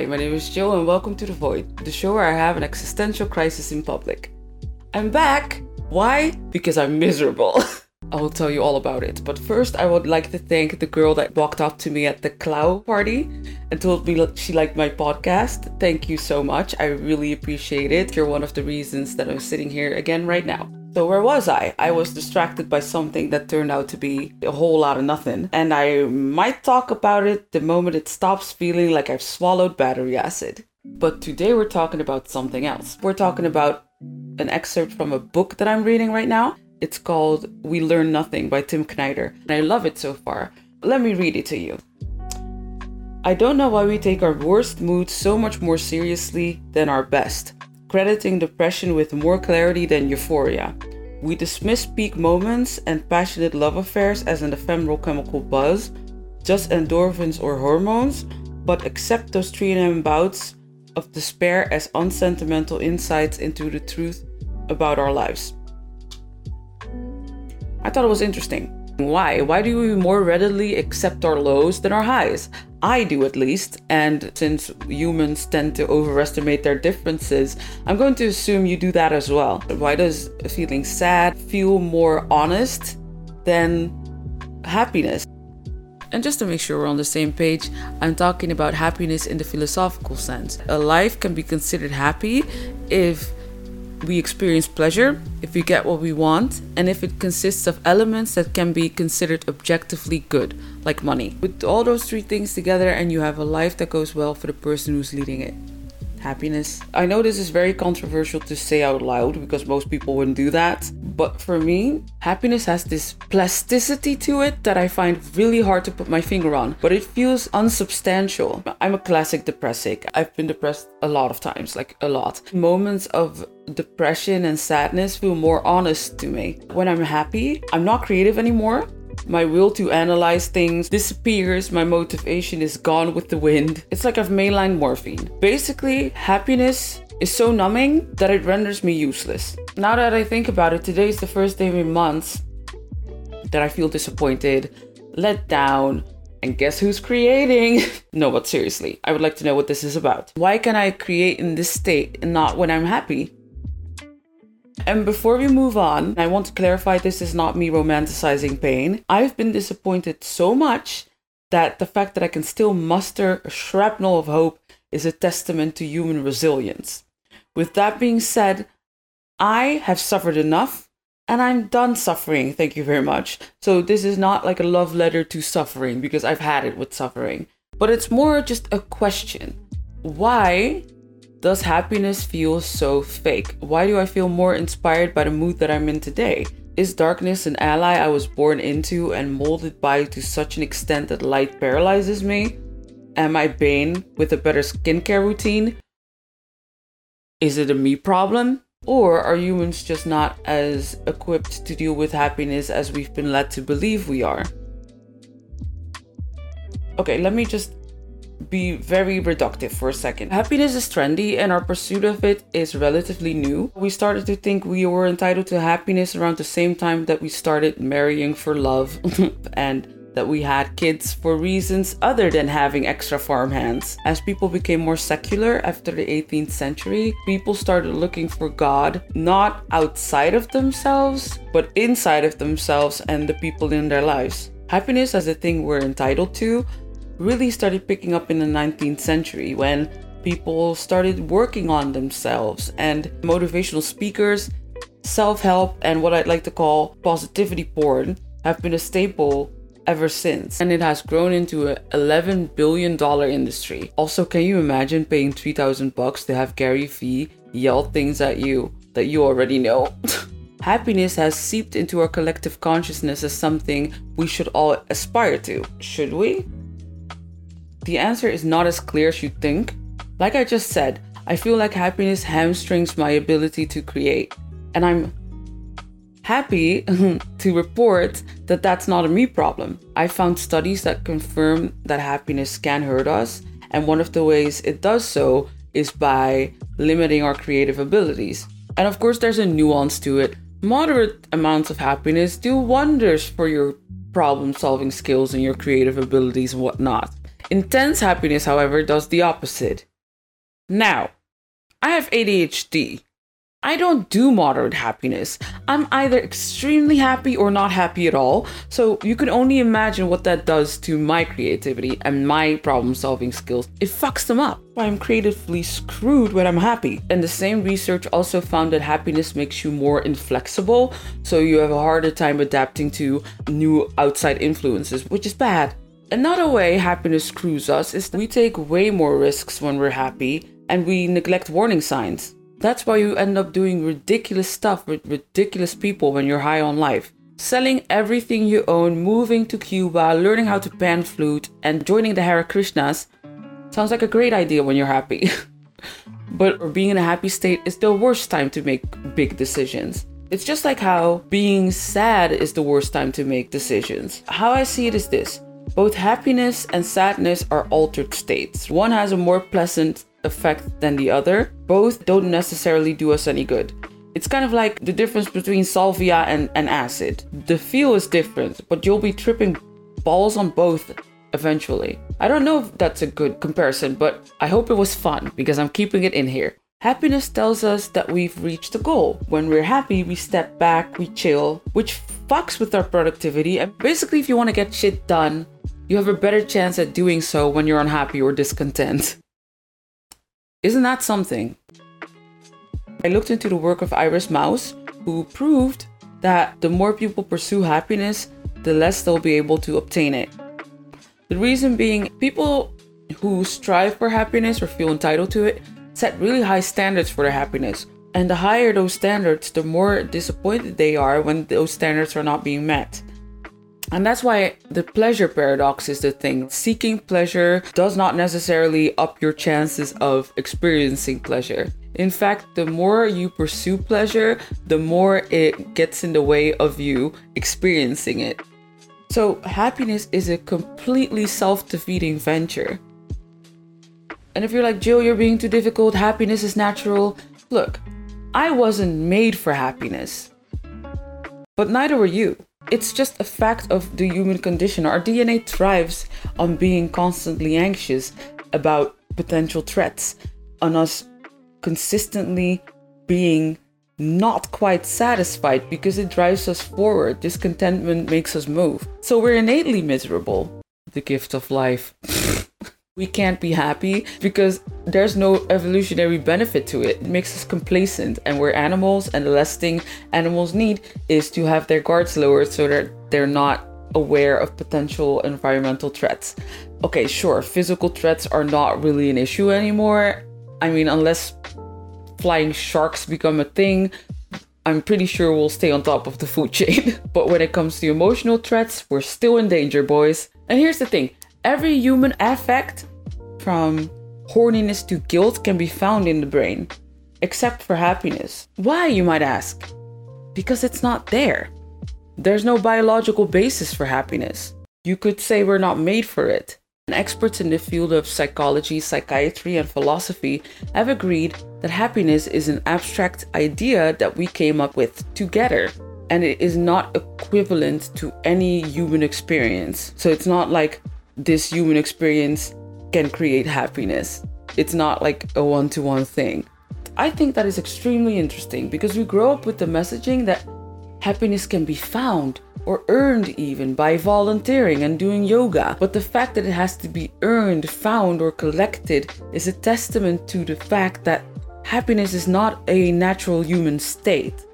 Hi, my name is Jill, and welcome to The Void, the show where I have an existential crisis in public. I'm back! Why? Because I'm miserable. I will tell you all about it. But first, I would like to thank the girl that walked up to me at the Clow party and told me she liked my podcast. Thank you so much. I really appreciate it. You're one of the reasons that I'm sitting here again right now. So, where was I? I was distracted by something that turned out to be a whole lot of nothing. And I might talk about it the moment it stops feeling like I've swallowed battery acid. But today we're talking about something else. We're talking about an excerpt from a book that I'm reading right now. It's called We Learn Nothing by Tim Kreider. And I love it so far. Let me read it to you. I don't know why we take our worst moods so much more seriously than our best crediting depression with more clarity than euphoria. We dismiss peak moments and passionate love affairs as an ephemeral chemical buzz, just endorphins or hormones, but accept those 3 m bouts of despair as unsentimental insights into the truth about our lives. I thought it was interesting. Why? Why do we more readily accept our lows than our highs? I do at least, and since humans tend to overestimate their differences, I'm going to assume you do that as well. Why does feeling sad feel more honest than happiness? And just to make sure we're on the same page, I'm talking about happiness in the philosophical sense. A life can be considered happy if we experience pleasure, if we get what we want, and if it consists of elements that can be considered objectively good, like money. With all those three things together, and you have a life that goes well for the person who's leading it happiness. I know this is very controversial to say out loud because most people wouldn't do that, but for me, happiness has this plasticity to it that I find really hard to put my finger on, but it feels unsubstantial. I'm a classic depressive. I've been depressed a lot of times, like a lot. Moments of depression and sadness feel more honest to me. When I'm happy, I'm not creative anymore. My will to analyze things disappears, my motivation is gone with the wind. It's like I've mainlined morphine. Basically, happiness is so numbing that it renders me useless. Now that I think about it, today is the first day in months that I feel disappointed, let down, and guess who's creating? no, but seriously, I would like to know what this is about. Why can I create in this state and not when I'm happy? And before we move on, I want to clarify this is not me romanticizing pain. I've been disappointed so much that the fact that I can still muster a shrapnel of hope is a testament to human resilience. With that being said, I have suffered enough and I'm done suffering. Thank you very much. So, this is not like a love letter to suffering because I've had it with suffering, but it's more just a question. Why does happiness feel so fake? Why do I feel more inspired by the mood that I'm in today? Is darkness an ally I was born into and molded by to such an extent that light paralyzes me? Am I Bane with a better skincare routine? Is it a me problem? Or are humans just not as equipped to deal with happiness as we've been led to believe we are? Okay, let me just be very reductive for a second. Happiness is trendy and our pursuit of it is relatively new. We started to think we were entitled to happiness around the same time that we started marrying for love and that we had kids for reasons other than having extra farm hands. As people became more secular after the 18th century, people started looking for God not outside of themselves, but inside of themselves and the people in their lives. Happiness as a thing we're entitled to really started picking up in the 19th century when people started working on themselves and motivational speakers, self help, and what I'd like to call positivity porn have been a staple ever since. And it has grown into a 11 billion dollar industry. Also, can you imagine paying 3000 bucks to have Gary Vee yell things at you that you already know? Happiness has seeped into our collective consciousness as something we should all aspire to. Should we? The answer is not as clear as you think. Like I just said, I feel like happiness hamstrings my ability to create. And I'm happy to report that that's not a me problem. I found studies that confirm that happiness can hurt us, and one of the ways it does so is by limiting our creative abilities. And of course, there's a nuance to it. Moderate amounts of happiness do wonders for your problem solving skills and your creative abilities and whatnot. Intense happiness, however, does the opposite. Now, I have ADHD. I don't do moderate happiness. I'm either extremely happy or not happy at all. So you can only imagine what that does to my creativity and my problem solving skills. It fucks them up. I'm creatively screwed when I'm happy. And the same research also found that happiness makes you more inflexible. So you have a harder time adapting to new outside influences, which is bad. Another way happiness screws us is we take way more risks when we're happy and we neglect warning signs. That's why you end up doing ridiculous stuff with ridiculous people when you're high on life. Selling everything you own, moving to Cuba, learning how to pan flute, and joining the Hare Krishnas sounds like a great idea when you're happy. but being in a happy state is the worst time to make big decisions. It's just like how being sad is the worst time to make decisions. How I see it is this both happiness and sadness are altered states. One has a more pleasant effect than the other. Both don't necessarily do us any good. It's kind of like the difference between salvia and, and acid. The feel is different, but you'll be tripping balls on both eventually. I don't know if that's a good comparison, but I hope it was fun because I'm keeping it in here. Happiness tells us that we've reached a goal. When we're happy, we step back, we chill, which fucks with our productivity. And basically, if you want to get shit done, you have a better chance at doing so when you're unhappy or discontent. Isn't that something? I looked into the work of Iris Mauss, who proved that the more people pursue happiness, the less they'll be able to obtain it. The reason being, people who strive for happiness or feel entitled to it set really high standards for their happiness. And the higher those standards, the more disappointed they are when those standards are not being met. And that's why the pleasure paradox is the thing. Seeking pleasure does not necessarily up your chances of experiencing pleasure. In fact, the more you pursue pleasure, the more it gets in the way of you experiencing it. So, happiness is a completely self defeating venture. And if you're like, Jill, you're being too difficult, happiness is natural. Look, I wasn't made for happiness. But neither were you. It's just a fact of the human condition. Our DNA thrives on being constantly anxious about potential threats, on us consistently being not quite satisfied because it drives us forward. Discontentment makes us move. So we're innately miserable. The gift of life. we can't be happy because there's no evolutionary benefit to it. It makes us complacent, and we're animals, and the last thing animals need is to have their guards lowered so that they're not aware of potential environmental threats. Okay, sure, physical threats are not really an issue anymore. I mean, unless flying sharks become a thing, I'm pretty sure we'll stay on top of the food chain. but when it comes to emotional threats, we're still in danger, boys. And here's the thing every human affect from horniness to guilt can be found in the brain, except for happiness. Why, you might ask? Because it's not there. There's no biological basis for happiness. You could say we're not made for it. And experts in the field of psychology, psychiatry, and philosophy have agreed that happiness is an abstract idea that we came up with together. And it is not equivalent to any human experience. So it's not like this human experience can create happiness. It's not like a one to one thing. I think that is extremely interesting because we grow up with the messaging that happiness can be found or earned even by volunteering and doing yoga. But the fact that it has to be earned, found, or collected is a testament to the fact that happiness is not a natural human state.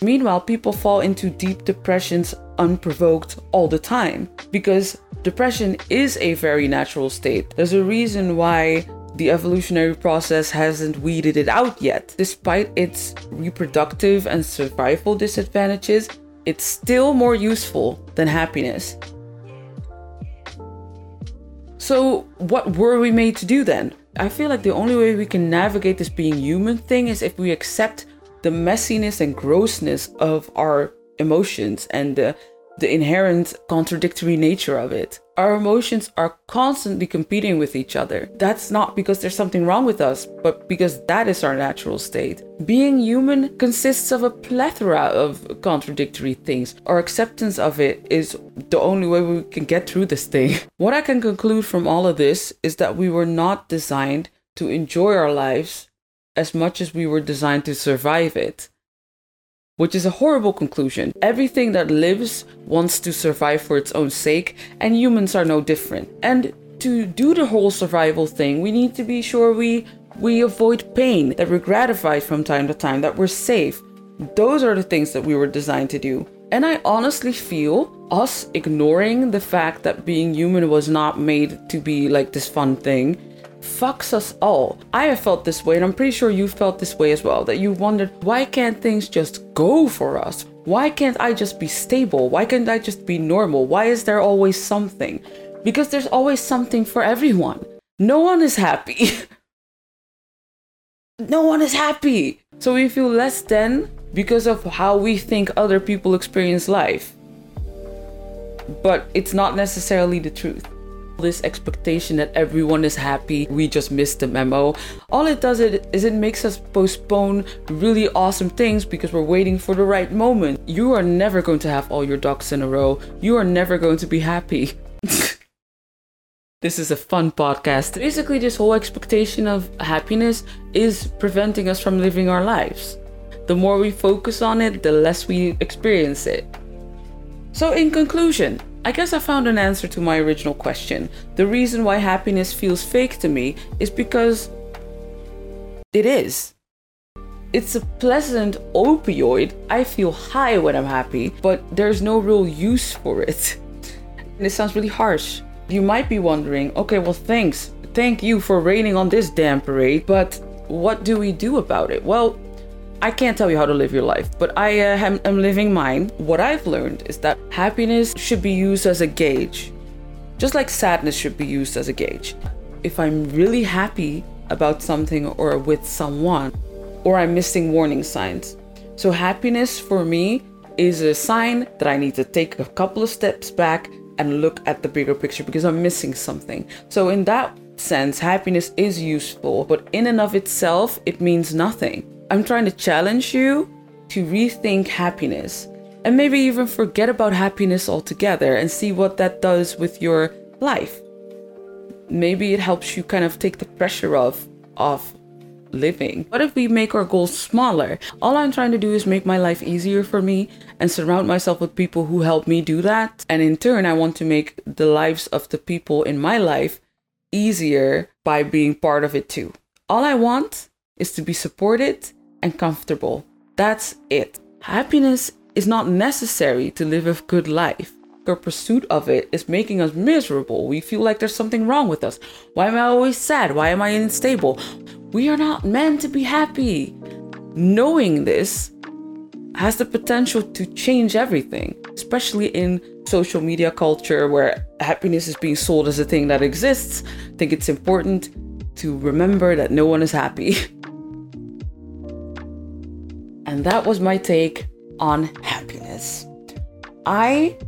Meanwhile, people fall into deep depressions unprovoked all the time because depression is a very natural state. There's a reason why the evolutionary process hasn't weeded it out yet. Despite its reproductive and survival disadvantages, it's still more useful than happiness. So, what were we made to do then? I feel like the only way we can navigate this being human thing is if we accept the messiness and grossness of our emotions and the the inherent contradictory nature of it. Our emotions are constantly competing with each other. That's not because there's something wrong with us, but because that is our natural state. Being human consists of a plethora of contradictory things. Our acceptance of it is the only way we can get through this thing. What I can conclude from all of this is that we were not designed to enjoy our lives as much as we were designed to survive it. Which is a horrible conclusion. Everything that lives wants to survive for its own sake, and humans are no different. And to do the whole survival thing, we need to be sure we we avoid pain, that we're gratified from time to time, that we're safe. Those are the things that we were designed to do. And I honestly feel us ignoring the fact that being human was not made to be like this fun thing fucks us all. I have felt this way, and I'm pretty sure you felt this way as well. That you wondered, why can't things just go for us? Why can't I just be stable? Why can't I just be normal? Why is there always something? Because there's always something for everyone. No one is happy. no one is happy. So we feel less than because of how we think other people experience life. But it's not necessarily the truth. This expectation that everyone is happy, we just missed the memo. All it does is it makes us postpone really awesome things because we're waiting for the right moment. You are never going to have all your ducks in a row. You are never going to be happy. this is a fun podcast. Basically, this whole expectation of happiness is preventing us from living our lives. The more we focus on it, the less we experience it. So, in conclusion, I guess I found an answer to my original question. The reason why happiness feels fake to me is because it is. It's a pleasant opioid. I feel high when I'm happy, but there's no real use for it. And it sounds really harsh. You might be wondering, okay, well, thanks. Thank you for raining on this damn parade, but what do we do about it? Well, I can't tell you how to live your life, but I uh, am, am living mine. What I've learned is that happiness should be used as a gauge, just like sadness should be used as a gauge. If I'm really happy about something or with someone, or I'm missing warning signs. So, happiness for me is a sign that I need to take a couple of steps back and look at the bigger picture because I'm missing something. So, in that sense, happiness is useful, but in and of itself, it means nothing. I'm trying to challenge you to rethink happiness and maybe even forget about happiness altogether and see what that does with your life. Maybe it helps you kind of take the pressure off of living. What if we make our goals smaller? All I'm trying to do is make my life easier for me and surround myself with people who help me do that. And in turn, I want to make the lives of the people in my life easier by being part of it too. All I want is to be supported and comfortable. That's it. Happiness is not necessary to live a good life. Our pursuit of it is making us miserable. We feel like there's something wrong with us. Why am I always sad? Why am I unstable? We are not meant to be happy. Knowing this has the potential to change everything, especially in social media culture where happiness is being sold as a thing that exists. I think it's important to remember that no one is happy. And that was my take on happiness. I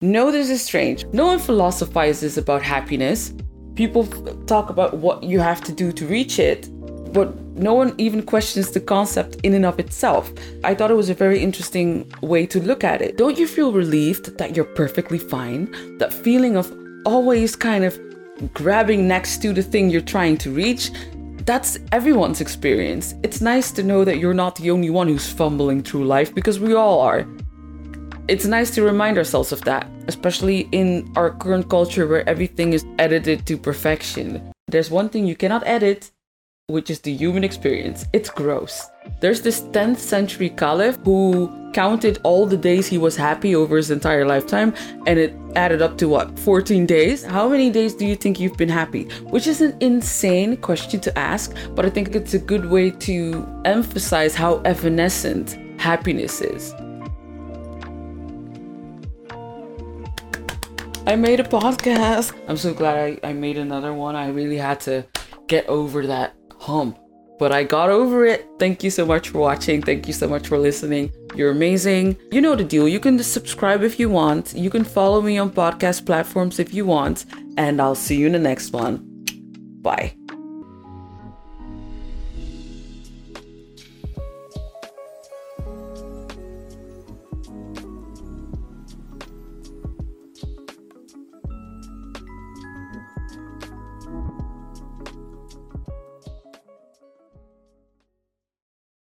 know this is strange. No one philosophizes about happiness. People talk about what you have to do to reach it, but no one even questions the concept in and of itself. I thought it was a very interesting way to look at it. Don't you feel relieved that you're perfectly fine? That feeling of always kind of grabbing next to the thing you're trying to reach that's everyone's experience. It's nice to know that you're not the only one who's fumbling through life because we all are. It's nice to remind ourselves of that, especially in our current culture where everything is edited to perfection. There's one thing you cannot edit, which is the human experience. It's gross. There's this 10th century caliph who counted all the days he was happy over his entire lifetime and it added up to what 14 days how many days do you think you've been happy which is an insane question to ask but i think it's a good way to emphasize how evanescent happiness is I made a podcast. I'm so glad I, I made another one. I really had to get over that hump but I got over it. Thank you so much for watching. Thank you so much for listening. You're amazing. You know the deal. You can subscribe if you want. You can follow me on podcast platforms if you want. And I'll see you in the next one. Bye.